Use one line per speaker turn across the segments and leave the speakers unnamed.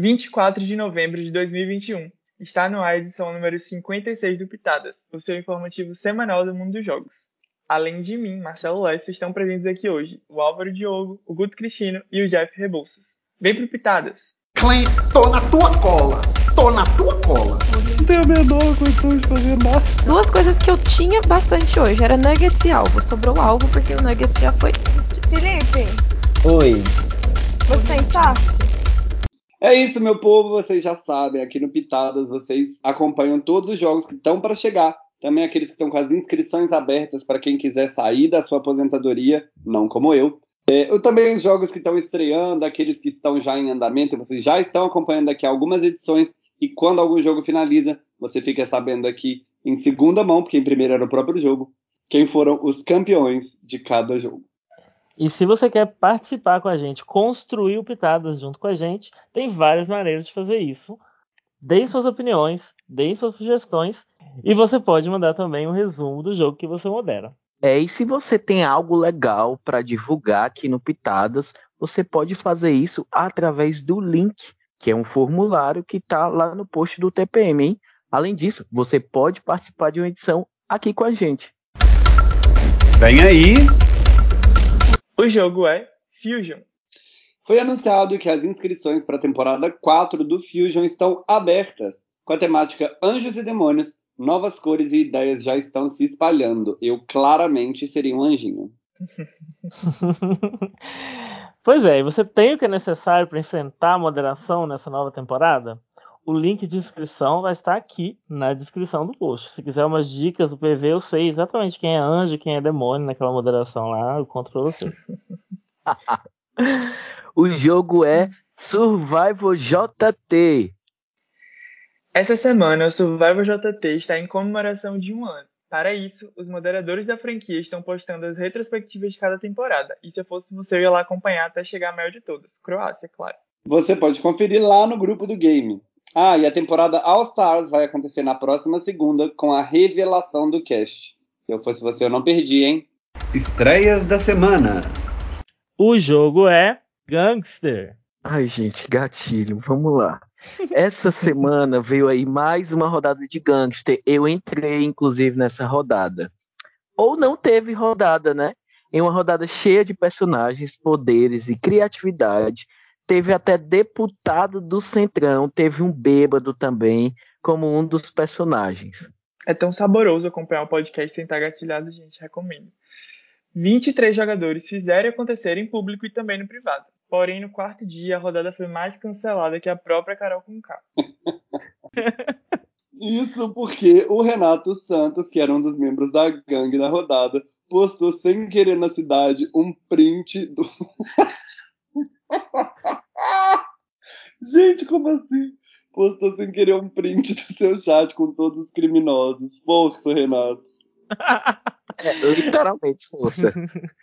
24 de novembro de 2021. Está no ar a edição número 56 do Pitadas, o seu informativo semanal do mundo dos jogos. Além de mim, Marcelo Lessa, estão presentes aqui hoje o Álvaro Diogo, o Guto Cristino e o Jeff Rebouças. Vem pro Pitadas!
Clem, tô na tua cola! Tô na tua cola!
Não tenho a menor condição de fazer nada.
Duas coisas que eu tinha bastante hoje era nuggets e alvo. Sobrou alvo porque o nuggets já foi.
Felipe,
Oi.
você tá em táxi?
É isso, meu povo, vocês já sabem. Aqui no Pitadas vocês acompanham todos os jogos que estão para chegar. Também aqueles que estão com as inscrições abertas para quem quiser sair da sua aposentadoria, não como eu. É, eu também os jogos que estão estreando, aqueles que estão já em andamento, vocês já estão acompanhando aqui algumas edições. E quando algum jogo finaliza, você fica sabendo aqui em segunda mão, porque em primeiro era o próprio jogo, quem foram os campeões de cada jogo.
E se você quer participar com a gente, construir o Pitadas junto com a gente, tem várias maneiras de fazer isso. Deem suas opiniões, deem suas sugestões e você pode mandar também um resumo do jogo que você modera.
É, e se você tem algo legal para divulgar aqui no Pitadas, você pode fazer isso através do link, que é um formulário que está lá no post do TPM, hein? Além disso, você pode participar de uma edição aqui com a gente.
Vem aí!
O jogo é Fusion.
Foi anunciado que as inscrições para a temporada 4 do Fusion estão abertas. Com a temática Anjos e Demônios, novas cores e ideias já estão se espalhando. Eu claramente seria um anjinho.
pois é, e você tem o que é necessário para enfrentar a moderação nessa nova temporada? O link de inscrição vai estar aqui na descrição do post. Se quiser umas dicas do PV, eu sei exatamente quem é anjo, quem é demônio naquela moderação lá, eu conto pra vocês.
o jogo é Survival JT.
Essa semana, o Survival JT está em comemoração de um ano. Para isso, os moderadores da franquia estão postando as retrospectivas de cada temporada. E se eu fosse você, eu ia lá acompanhar até chegar a maior de todas. Croácia, claro.
Você pode conferir lá no grupo do game. Ah, e a temporada All Stars vai acontecer na próxima segunda com a revelação do cast. Se eu fosse você, eu não perdi, hein?
Estreias da semana.
O jogo é Gangster.
Ai, gente, gatilho, vamos lá. Essa semana veio aí mais uma rodada de Gangster. Eu entrei, inclusive, nessa rodada. Ou não teve rodada, né? Em uma rodada cheia de personagens, poderes e criatividade teve até deputado do Centrão, teve um bêbado também, como um dos personagens.
É tão saboroso acompanhar o podcast sem estar gatilhado, gente, recomendo. 23 jogadores fizeram acontecer em público e também no privado. Porém, no quarto dia, a rodada foi mais cancelada que a própria Carol Conká.
Isso porque o Renato Santos, que era um dos membros da gangue da rodada, postou sem querer na cidade um print do. Gente, como assim? Postou sem querer um print do seu chat com todos os criminosos. Força, Renato.
É, literalmente, força.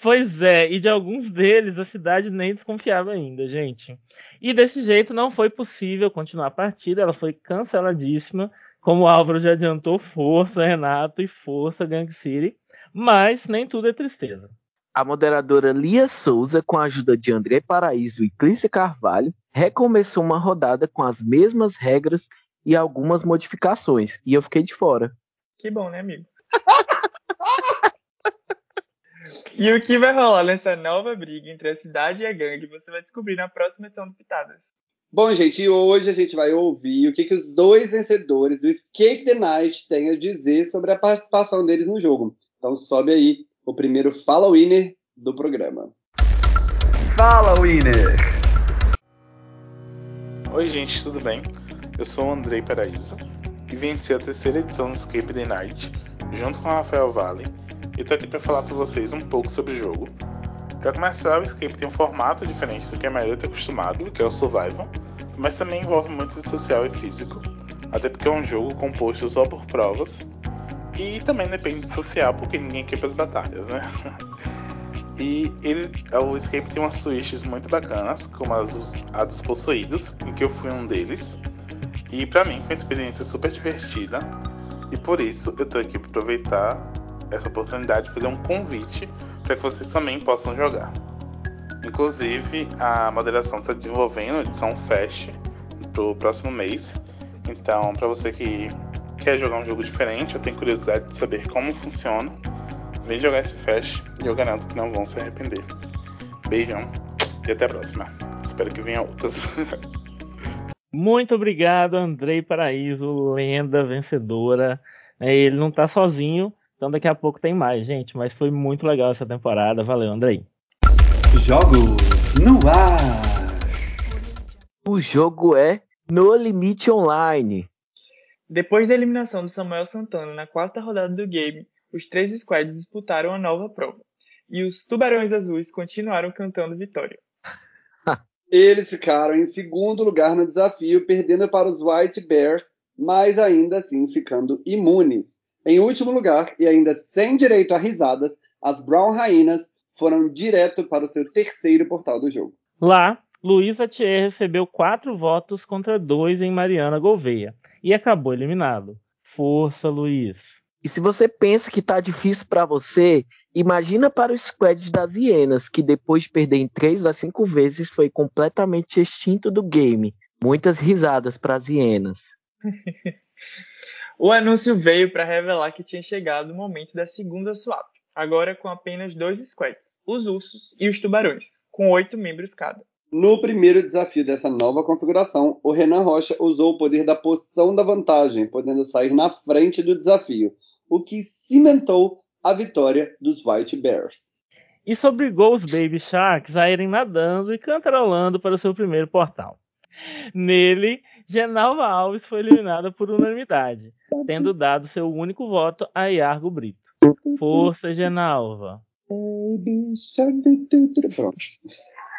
pois é, e de alguns deles a cidade nem desconfiava ainda, gente. E desse jeito não foi possível continuar a partida, ela foi canceladíssima. Como o Álvaro já adiantou, força Renato e força Gang City. Mas nem tudo é tristeza.
A moderadora Lia Souza, com a ajuda de André Paraíso e Clícia Carvalho, recomeçou uma rodada com as mesmas regras e algumas modificações. E eu fiquei de fora.
Que bom, né, amigo? e o que vai rolar nessa nova briga entre a cidade e a gangue você vai descobrir na próxima edição do Pitadas.
Bom, gente, hoje a gente vai ouvir o que, que os dois vencedores do Escape the Night têm a dizer sobre a participação deles no jogo. Então sobe aí o primeiro Fala Winner do programa.
Fala Winner!
Oi, gente, tudo bem? Eu sou o Andrei Paraíso e venci a terceira edição do Escape the Night junto com o Rafael Vale e tô aqui para falar para vocês um pouco sobre o jogo. Para começar, o Escape tem um formato diferente do que a maioria está acostumado, que é o Survival, mas também envolve muito de social e físico, até porque é um jogo composto só por provas e também depende de social, porque ninguém quer as batalhas, né? E ele, o Escape tem umas switches muito bacanas, como as, a dos possuídos, em que eu fui um deles. E para mim foi uma experiência super divertida. E por isso eu tô aqui para aproveitar essa oportunidade de fazer um convite para que vocês também possam jogar. Inclusive, a moderação está desenvolvendo a edição Fast pro próximo mês. Então, para você que quer jogar um jogo diferente, eu tenho curiosidade de saber como funciona, vem jogar esse Fast e eu garanto que não vão se arrepender. Beijão e até a próxima. Espero que venha outras.
Muito obrigado, Andrei Paraíso, lenda vencedora. É, ele não tá sozinho, então daqui a pouco tem mais, gente. Mas foi muito legal essa temporada. Valeu, Andrei.
Jogos no ar.
O jogo é No Limite Online.
Depois da eliminação do Samuel Santana na quarta rodada do game, os três squads disputaram a nova prova. E os Tubarões Azuis continuaram cantando vitória.
Eles ficaram em segundo lugar no desafio, perdendo para os White Bears, mas ainda assim ficando imunes. Em último lugar, e ainda sem direito a risadas, as Brown Raínas foram direto para o seu terceiro portal do jogo.
Lá, Luísa Thier recebeu quatro votos contra dois em Mariana Gouveia e acabou eliminado. Força, Luiz.
E se você pensa que tá difícil para você, imagina para o squad das hienas, que depois de perder em 3 das 5 vezes foi completamente extinto do game. Muitas risadas para as hienas.
o anúncio veio para revelar que tinha chegado o momento da segunda swap, agora com apenas dois squads, os ursos e os tubarões, com oito membros cada.
No primeiro desafio dessa nova configuração, o Renan Rocha usou o poder da poção da vantagem, podendo sair na frente do desafio, o que cimentou a vitória dos White Bears.
Isso obrigou os Baby Sharks a irem nadando e cantarolando para o seu primeiro portal. Nele, Genalva Alves foi eliminada por unanimidade, tendo dado seu único voto a Iargo Brito. Força, Genalva!
Pronto.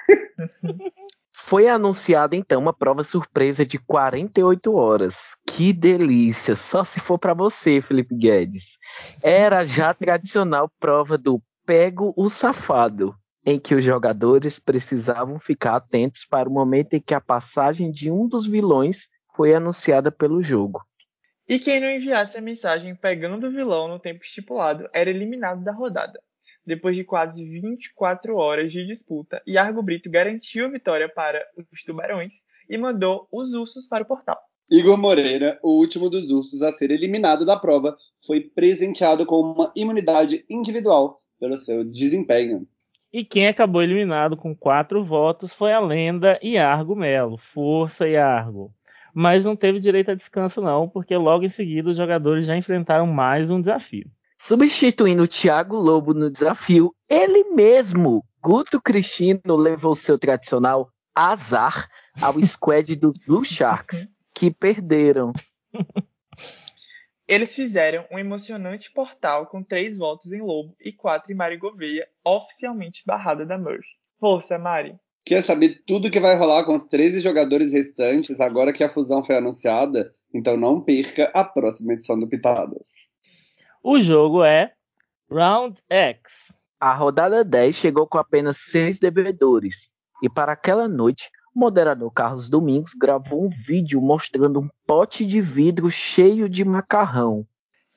Foi anunciada então uma prova surpresa de 48 horas. Que delícia! Só se for para você, Felipe Guedes. Era já a tradicional prova do Pego o Safado, em que os jogadores precisavam ficar atentos para o momento em que a passagem de um dos vilões foi anunciada pelo jogo.
E quem não enviasse a mensagem pegando o vilão no tempo estipulado era eliminado da rodada. Depois de quase 24 horas de disputa, Iargo Brito garantiu a vitória para os Tubarões e mandou os Ursos para o portal.
Igor Moreira, o último dos ursos a ser eliminado da prova, foi presenteado com uma imunidade individual pelo seu desempenho.
E quem acabou eliminado com quatro votos foi a lenda Iargo Melo. Força, Iargo! Mas não teve direito a descanso, não, porque logo em seguida os jogadores já enfrentaram mais um desafio.
Substituindo o Thiago Lobo no desafio, ele mesmo, Guto Cristino, levou seu tradicional azar ao squad dos Blue Sharks, que perderam.
Eles fizeram um emocionante portal com três votos em Lobo e quatro em Mari Gouveia, oficialmente barrada da Merge. Força, Mari!
Quer saber tudo que vai rolar com os 13 jogadores restantes agora que a fusão foi anunciada? Então não perca a próxima edição do Pitadas.
O jogo é Round X.
A rodada 10 chegou com apenas seis devedores. E para aquela noite, o moderador Carlos Domingos gravou um vídeo mostrando um pote de vidro cheio de macarrão.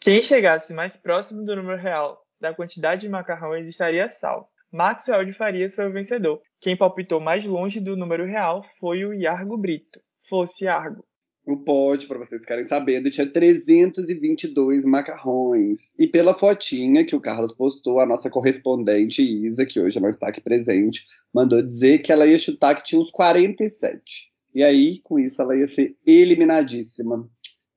Quem chegasse mais próximo do número real da quantidade de macarrões estaria salvo. Maxwell de Farias foi o vencedor. Quem palpitou mais longe do número real foi o Iargo Brito. Fosse Iargo.
O pote, para vocês ficarem sabendo, tinha 322 macarrões. E pela fotinha que o Carlos postou, a nossa correspondente Isa, que hoje não está aqui presente, mandou dizer que ela ia chutar que tinha uns 47. E aí, com isso, ela ia ser eliminadíssima.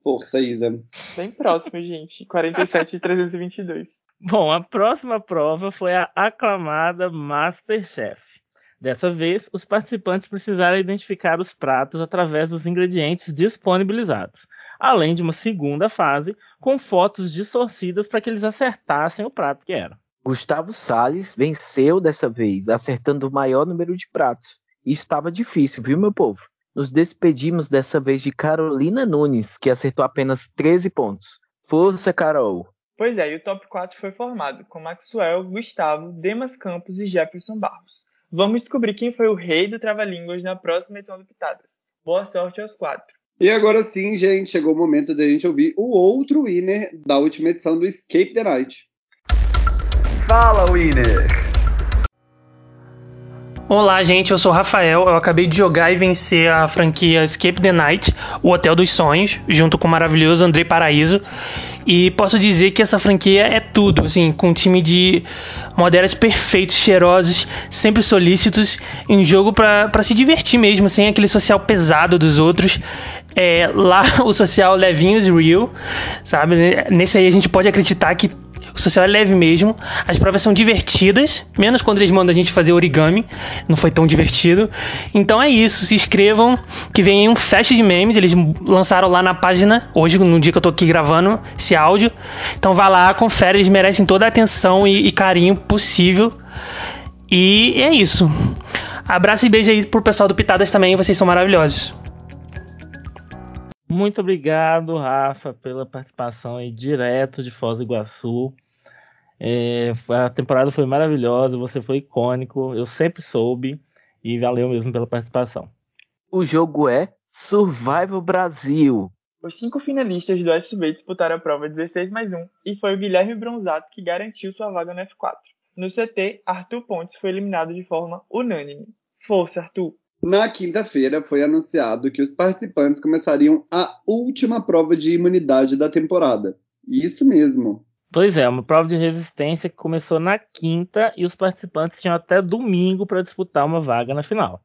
Força, Isa.
Bem próximo, gente. 47 de 322.
Bom, a próxima prova foi a aclamada Masterchef. Dessa vez, os participantes precisaram identificar os pratos através dos ingredientes disponibilizados, além de uma segunda fase com fotos distorcidas para que eles acertassem o prato que era.
Gustavo Salles venceu dessa vez, acertando o maior número de pratos. E estava difícil, viu, meu povo? Nos despedimos dessa vez de Carolina Nunes, que acertou apenas 13 pontos. Força, Carol!
Pois é, e o top 4 foi formado com Maxwell, Gustavo, Demas Campos e Jefferson Barros. Vamos descobrir quem foi o rei do Trava-Línguas na próxima edição do Pitadas. Boa sorte aos quatro.
E agora sim, gente, chegou o momento da gente ouvir o outro winner da última edição do Escape the Night.
Fala, winner!
Olá, gente, eu sou o Rafael. Eu acabei de jogar e vencer a franquia Escape the Night, o Hotel dos Sonhos, junto com o maravilhoso Andrei Paraíso. E posso dizer que essa franquia é tudo, assim, com um time de modelos perfeitos, cheirosos, sempre solícitos, em um jogo para se divertir mesmo, sem aquele social pesado dos outros. É, lá o social levinhos real, sabe? Nesse aí a gente pode acreditar que o social é leve mesmo. As provas são divertidas, menos quando eles mandam a gente fazer origami. Não foi tão divertido. Então é isso. Se inscrevam, que vem um fest de memes. Eles lançaram lá na página, hoje, no dia que eu tô aqui gravando esse áudio. Então vá lá, confere. Eles merecem toda a atenção e, e carinho possível. E é isso. Abraço e beijo aí pro pessoal do Pitadas também. Vocês são maravilhosos.
Muito obrigado, Rafa, pela participação aí direto de Foz do Iguaçu. É, a temporada foi maravilhosa, você foi icônico, eu sempre soube e valeu mesmo pela participação.
O jogo é Survival Brasil.
Os cinco finalistas do SB disputaram a prova 16 mais 1 e foi o Guilherme Bronzato que garantiu sua vaga no F4. No CT, Arthur Pontes foi eliminado de forma unânime. Força, Arthur!
Na quinta-feira foi anunciado que os participantes começariam a última prova de imunidade da temporada. Isso mesmo.
Pois é, uma prova de resistência que começou na quinta e os participantes tinham até domingo para disputar uma vaga na final.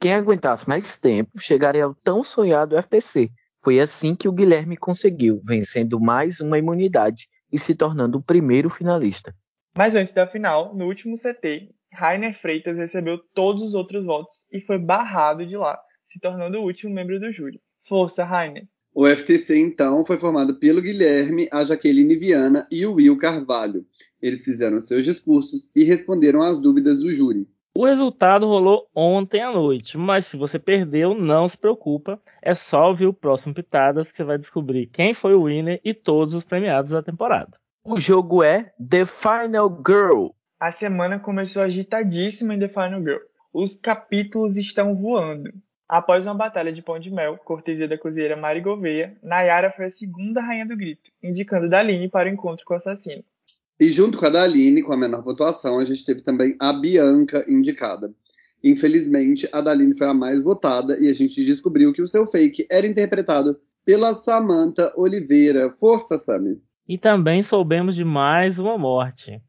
Quem aguentasse mais tempo chegaria ao tão sonhado FTC. Foi assim que o Guilherme conseguiu, vencendo mais uma imunidade e se tornando o primeiro finalista.
Mas antes da final, no último CT, Rainer Freitas recebeu todos os outros votos e foi barrado de lá, se tornando o último membro do júri. Força, Rainer!
O FTC, então, foi formado pelo Guilherme, a Jaqueline Viana e o Will Carvalho. Eles fizeram seus discursos e responderam às dúvidas do júri.
O resultado rolou ontem à noite, mas se você perdeu, não se preocupa. É só ouvir o próximo Pitadas que você vai descobrir quem foi o winner e todos os premiados da temporada.
O jogo é The Final Girl.
A semana começou agitadíssima em The Final Girl. Os capítulos estão voando. Após uma batalha de pão de mel, cortesia da cozinheira Mari Gouveia, Nayara foi a segunda rainha do grito, indicando Daline para o encontro com o assassino.
E junto com a Daline, com a menor pontuação, a gente teve também a Bianca indicada. Infelizmente, a Daline foi a mais votada e a gente descobriu que o seu fake era interpretado pela Samantha Oliveira. Força, Sami!
E também soubemos de mais uma morte.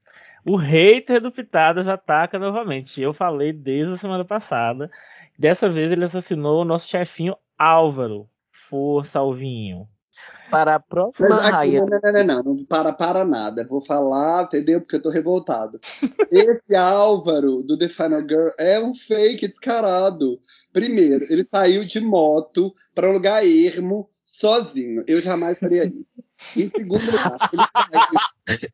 O hater do Pitadas ataca novamente. Eu falei desde a semana passada Dessa vez ele assassinou o nosso chefinho Álvaro. Força, Alvinho.
Para a próxima raia.
Não, não, não, não, não para para nada. Vou falar, entendeu? Porque eu tô revoltado. Esse Álvaro do The Final Girl é um fake descarado. Primeiro, ele saiu de moto para um lugar ermo sozinho. Eu jamais faria isso. Em segundo lugar, ele saiu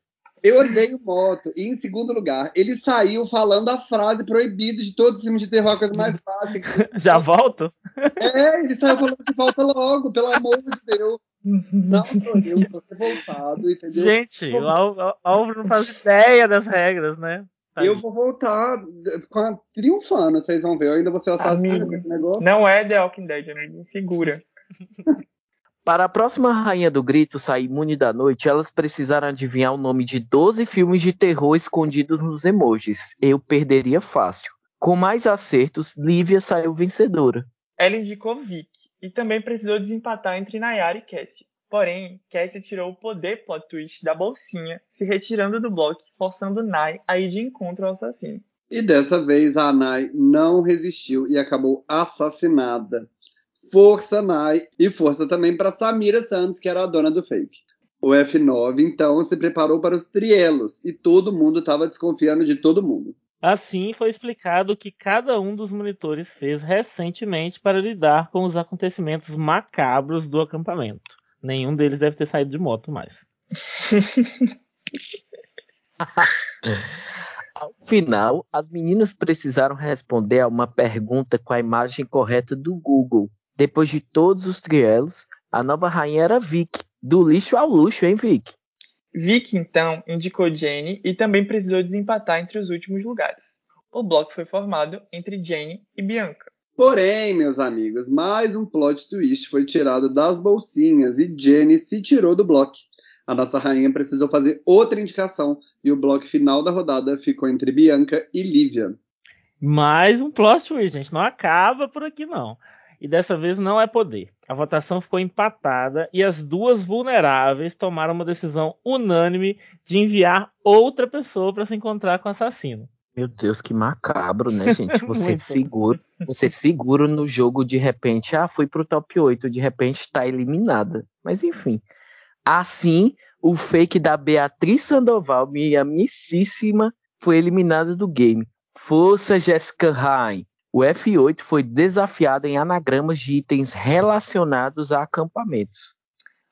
eu odeio moto. E em segundo lugar, ele saiu falando a frase proibida de todos os filmes de terror, a coisa mais básica.
Já volto?
É, ele saiu falando que volta logo, pelo amor de Deus. Não sou eu, tô revoltado, entendeu?
Gente, o Álvaro não faz ideia das regras, né?
Tá eu vou voltar com a, triunfando, vocês vão ver. Eu ainda vou ser o assassino com esse negócio.
Não é The Walking Dead, amigo. Segura.
Para a próxima Rainha do Grito sair imune da noite, elas precisaram adivinhar o nome de 12 filmes de terror escondidos nos emojis. Eu perderia fácil. Com mais acertos, Lívia saiu vencedora.
Ela indicou Vic e também precisou desempatar entre Nayara e Cassie. Porém, Cassie tirou o poder plot twist da bolsinha, se retirando do bloco, forçando Nay a ir de encontro ao assassino.
E dessa vez a Nay não resistiu e acabou assassinada força Nai e força também para Samira Santos, que era a dona do fake. O F9 então se preparou para os trielos e todo mundo estava desconfiando de todo mundo.
Assim foi explicado o que cada um dos monitores fez recentemente para lidar com os acontecimentos macabros do acampamento. Nenhum deles deve ter saído de moto mais.
Ao final, as meninas precisaram responder a uma pergunta com a imagem correta do Google, depois de todos os trielos, a nova rainha era Vic. Do lixo ao luxo, hein, Vic?
Vic, então, indicou Jane e também precisou desempatar entre os últimos lugares. O bloco foi formado entre Jane e Bianca.
Porém, meus amigos, mais um plot twist foi tirado das bolsinhas e Jenny se tirou do bloco. A nossa rainha precisou fazer outra indicação e o bloco final da rodada ficou entre Bianca e Lívia.
Mais um plot twist, gente. Não acaba por aqui, não. E dessa vez não é poder. A votação ficou empatada e as duas vulneráveis tomaram uma decisão unânime de enviar outra pessoa para se encontrar com o assassino.
Meu Deus, que macabro, né, gente? Você seguro, você seguro no jogo de repente, ah, fui pro top 8, de repente tá eliminada. Mas enfim. Assim, o fake da Beatriz Sandoval, minha amicíssima, foi eliminada do game. Força Jessica Rain. O F8 foi desafiado em anagramas de itens relacionados a acampamentos.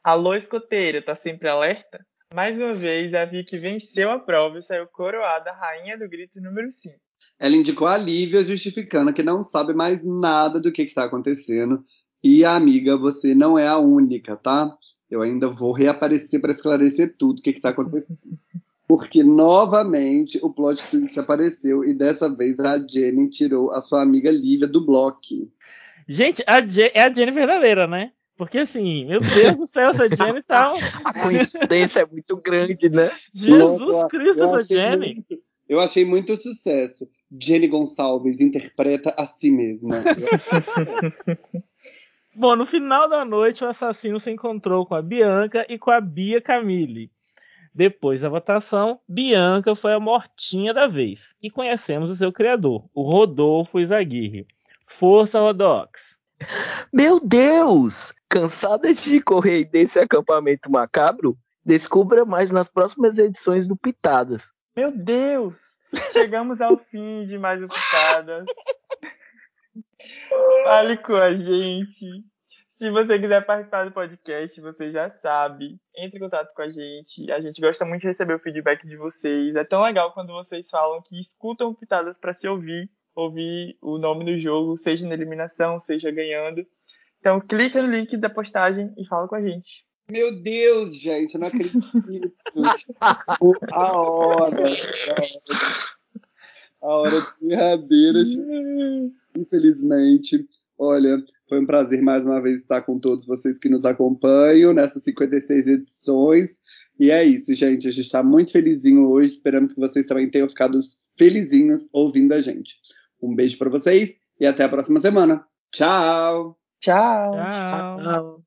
Alô, escoteiro, tá sempre alerta? Mais uma vez, a Vicky venceu a prova e saiu coroada rainha do grito número 5.
Ela indicou a Lívia justificando que não sabe mais nada do que está acontecendo. E, amiga, você não é a única, tá? Eu ainda vou reaparecer para esclarecer tudo o que está acontecendo. Porque novamente o plot twist apareceu e dessa vez a Jenny tirou a sua amiga Lívia do bloco.
Gente, a Je é a Jenny verdadeira, né? Porque assim, meu Deus do céu, essa Jenny tá.
A coincidência é muito grande, né?
Jesus
Nossa,
Cristo,
eu
essa
achei
Jenny.
muito- Eu achei muito sucesso. Jenny Gonçalves interpreta a si mesma.
Bom, no final da noite, o assassino se encontrou com a Bianca e com a Bia Camille. Depois da votação, Bianca foi a mortinha da vez. E conhecemos o seu criador, o Rodolfo Izaguirre. Força, Rodox!
Meu Deus! Cansada de correr desse acampamento macabro? Descubra mais nas próximas edições do Pitadas.
Meu Deus! Chegamos ao fim de mais um Pitadas. Fale com a gente. Se você quiser participar do podcast, você já sabe. Entre em contato com a gente. A gente gosta muito de receber o feedback de vocês. É tão legal quando vocês falam que escutam Pitadas para se ouvir, ouvir o nome do jogo, seja na eliminação, seja ganhando. Então clica no link da postagem e fala com a gente.
Meu Deus, gente, eu não acredito. A hora. A hora derradeira. Infelizmente. Olha, foi um prazer mais uma vez estar com todos vocês que nos acompanham nessas 56 edições. E é isso, gente. A gente está muito felizinho hoje. Esperamos que vocês também tenham ficado felizinhos ouvindo a gente. Um beijo para vocês e até a próxima semana. Tchau!
Tchau!
Tchau!
Tchau.